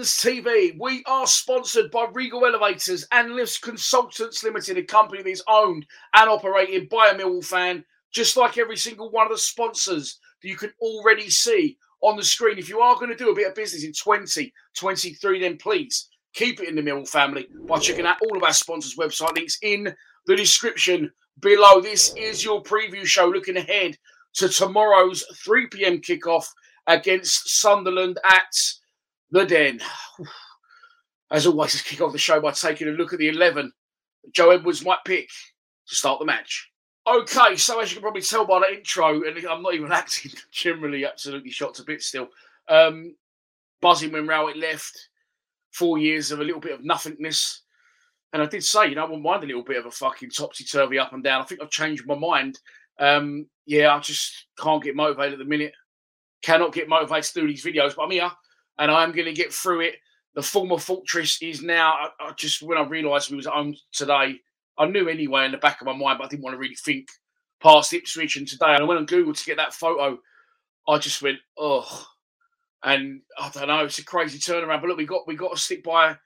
TV, we are sponsored by Regal Elevators and Lifts Consultants Limited, a company that is owned and operated by a Millwall fan, just like every single one of the sponsors that you can already see on the screen. If you are going to do a bit of business in 2023, then please keep it in the Millwall family by checking out all of our sponsors' website links in the description below. This is your preview show looking ahead to tomorrow's 3 p.m. kickoff against Sunderland at the Den. As always, let's kick off the show by taking a look at the 11 that Joe Edwards might pick to start the match. Okay, so as you can probably tell by the intro, and I'm not even acting, generally absolutely shot to bits still. Um, buzzing when Rowett left, four years of a little bit of nothingness. And I did say, you know, I wouldn't mind a little bit of a fucking topsy turvy up and down. I think I've changed my mind. Um, yeah, I just can't get motivated at the minute. Cannot get motivated to do these videos, but I'm here and I'm going to get through it. The former fortress is now. I, I just when I realised we was home today, I knew anyway in the back of my mind, but I didn't want to really think past Ipswich. And today, and I went on Google to get that photo. I just went, oh, and I don't know. It's a crazy turnaround, but look, we got we got to stick by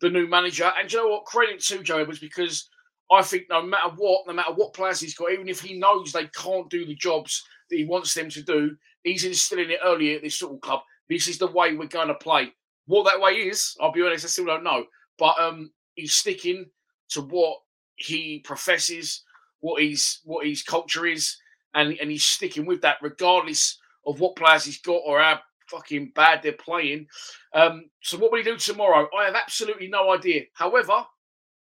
the new manager. And you know what? Credit to Joe Edwards because I think no matter what, no matter what players he's got, even if he knows they can't do the jobs that he wants them to do, he's instilling it early at this football club. This is the way we're going to play. What that way is, I'll be honest, I still don't know. But um, he's sticking to what he professes, what his what his culture is, and and he's sticking with that regardless of what players he's got or how fucking bad they're playing. Um, so what will he do tomorrow? I have absolutely no idea. However,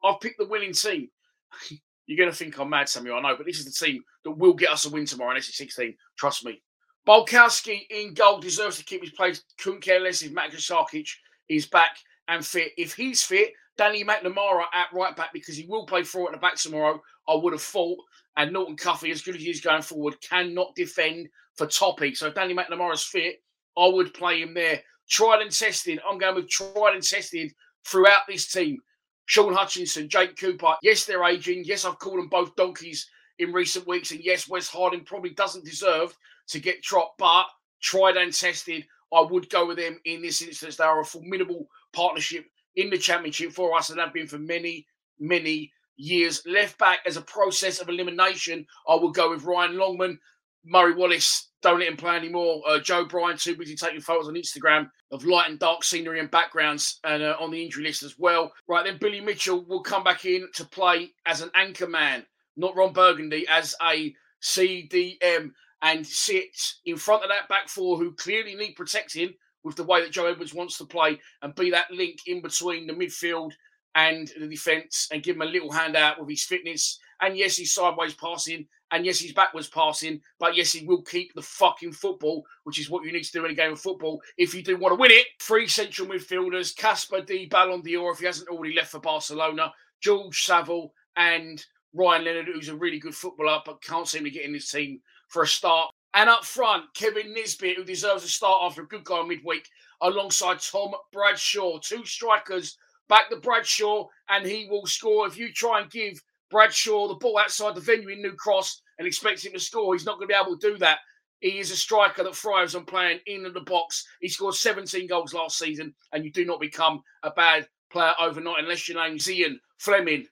I've picked the winning team. You're going to think I'm mad, Samuel, I know, but this is the team that will get us a win tomorrow in SE16. Trust me. Bialkowski in goal deserves to keep his place. Couldn't care less if Matt Sarkic is back and fit. If he's fit, Danny McNamara at right back because he will play four at the back tomorrow. I would have thought. And Norton Cuffy, as good as he is going forward, cannot defend for Toppy. So if Danny McNamara's fit, I would play him there. Tried and tested. I'm going with tried and tested throughout this team. Shaun Hutchinson, Jake Cooper. Yes, they're aging. Yes, I've called them both donkeys in recent weeks. And yes, Wes Harding probably doesn't deserve to get dropped, but tried and tested. I would go with them in this instance. They are a formidable partnership in the championship for us and have been for many, many years. Left back as a process of elimination, I would go with Ryan Longman. Murray Wallace, don't let him play anymore. Uh, Joe Bryan, too busy taking photos on Instagram of light and dark scenery and backgrounds and uh, on the injury list as well. Right, then Billy Mitchell will come back in to play as an anchor man, not Ron Burgundy, as a CDM and sit in front of that back four who clearly need protecting with the way that Joe Edwards wants to play and be that link in between the midfield and the defence and give him a little hand out with his fitness. And yes, he's sideways passing. And yes, he's backwards passing. But yes, he will keep the fucking football, which is what you need to do in a game of football if you do want to win it. Three central midfielders Casper de Ballon d'Or, if he hasn't already left for Barcelona, George Saville, and Ryan Leonard, who's a really good footballer, but can't seem to get in this team for a start. And up front, Kevin Nisbet, who deserves a start after a good goal midweek, alongside Tom Bradshaw. Two strikers back to Bradshaw, and he will score. If you try and give Bradshaw the ball outside the venue in New Cross and expect him to score. He's not going to be able to do that. He is a striker that thrives on playing in the box. He scored 17 goals last season, and you do not become a bad player overnight unless your name's Ian Fleming.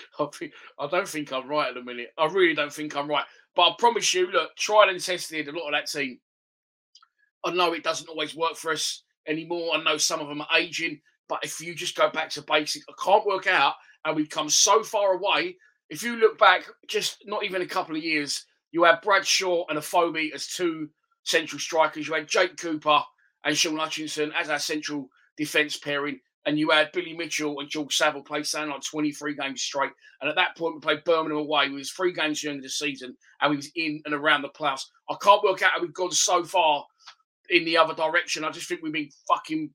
I, think, I don't think I'm right at the minute. I really don't think I'm right. But I promise you, look, tried and tested a lot of that team. I know it doesn't always work for us anymore. I know some of them are aging, but if you just go back to basics, I can't work out and we've come so far away. If you look back, just not even a couple of years, you had Bradshaw and Afobe as two central strikers. You had Jake Cooper and Shaun Hutchinson as our central defence pairing. And you had Billy Mitchell and George Saville play something like 23 games straight. And at that point, we played Birmingham away. We was three games during the season and we was in and around the playoffs. I can't work out how we've gone so far in the other direction. I just think we've been fucking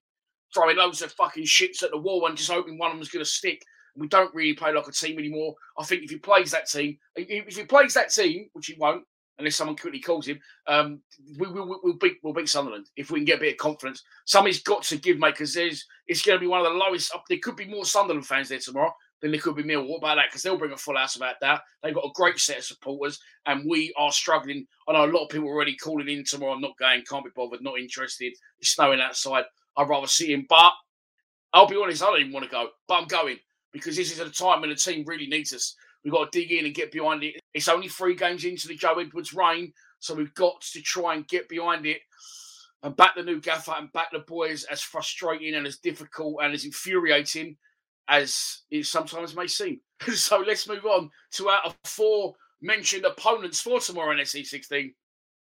throwing loads of fucking shits at the wall and just hoping one of them was going to stick. We don't really play like a team anymore. I think if he plays that team, if he plays that team, which he won't, unless someone quickly calls him, um, we, will we, we'll beat we'll beat Sunderland if we can get a bit of confidence. Somebody's got to give, mate, because there's it's going to be one of the lowest. Up, There could be more Sunderland fans there tomorrow than there could be Mill. What about that? Because they'll bring a full house about that. They've got a great set of supporters, and we are struggling. I know a lot of people are already calling in tomorrow. I'm not going, can't be bothered, not interested. It's snowing outside. I'd rather see him, but I'll be honest, I don't even want to go, but I'm going because this is a time when the team really needs us. We've got to dig in and get behind it. It's only three games into the Joe Edwards reign, so we've got to try and get behind it and back the new gaffer and back the boys as frustrating and as difficult and as infuriating as it sometimes may seem. so let's move on to our four mentioned opponents for tomorrow in SE16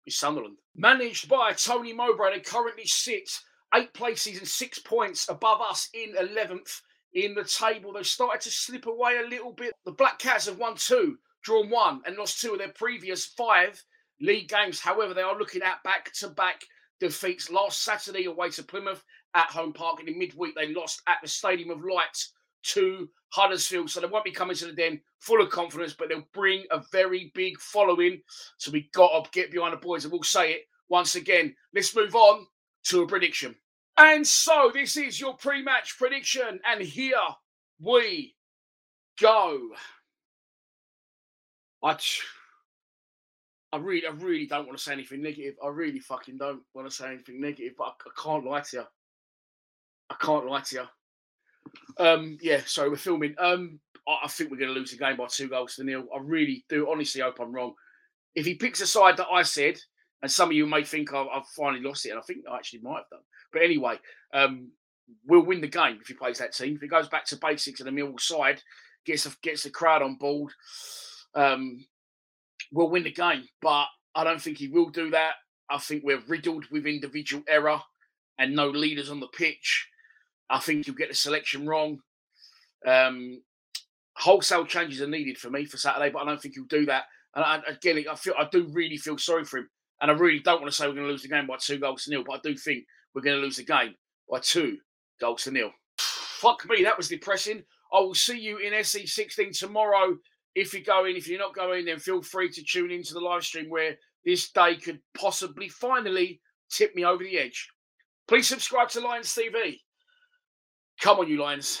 is Sunderland. Managed by Tony Mowbray, they currently sit eight places and six points above us in 11th in the table. They've started to slip away a little bit. The Black Cats have won two, drawn one, and lost two of their previous five league games. However, they are looking at back to back defeats. Last Saturday away to Plymouth at home park, and in midweek they lost at the Stadium of Light to Huddersfield. So they won't be coming to the den full of confidence, but they'll bring a very big following. So we got to get behind the boys, and we'll say it once again. Let's move on to a prediction. And so this is your pre-match prediction, and here we go. I, I really, I really don't want to say anything negative. I really fucking don't want to say anything negative, but I, I can't lie to you. I can't lie to you. Um, yeah, sorry, we're filming. Um, I, I think we're going to lose the game by two goals to nil. I really do. Honestly, hope I'm wrong. If he picks a side that I said, and some of you may think I've, I've finally lost it, and I think I actually might have done. But anyway, um, we'll win the game if he plays that team. If he goes back to basics and the Mill side gets a, gets the crowd on board, um, we'll win the game. But I don't think he will do that. I think we're riddled with individual error and no leaders on the pitch. I think you'll get the selection wrong. Um, wholesale changes are needed for me for Saturday, but I don't think he'll do that. And I, again, I feel I do really feel sorry for him, and I really don't want to say we're going to lose the game by two goals to nil, but I do think we're going to lose the game by two goals to nil. Fuck me, that was depressing. I will see you in SE16 tomorrow. If you're going, if you're not going, then feel free to tune into the live stream where this day could possibly finally tip me over the edge. Please subscribe to Lions TV. Come on, you Lions.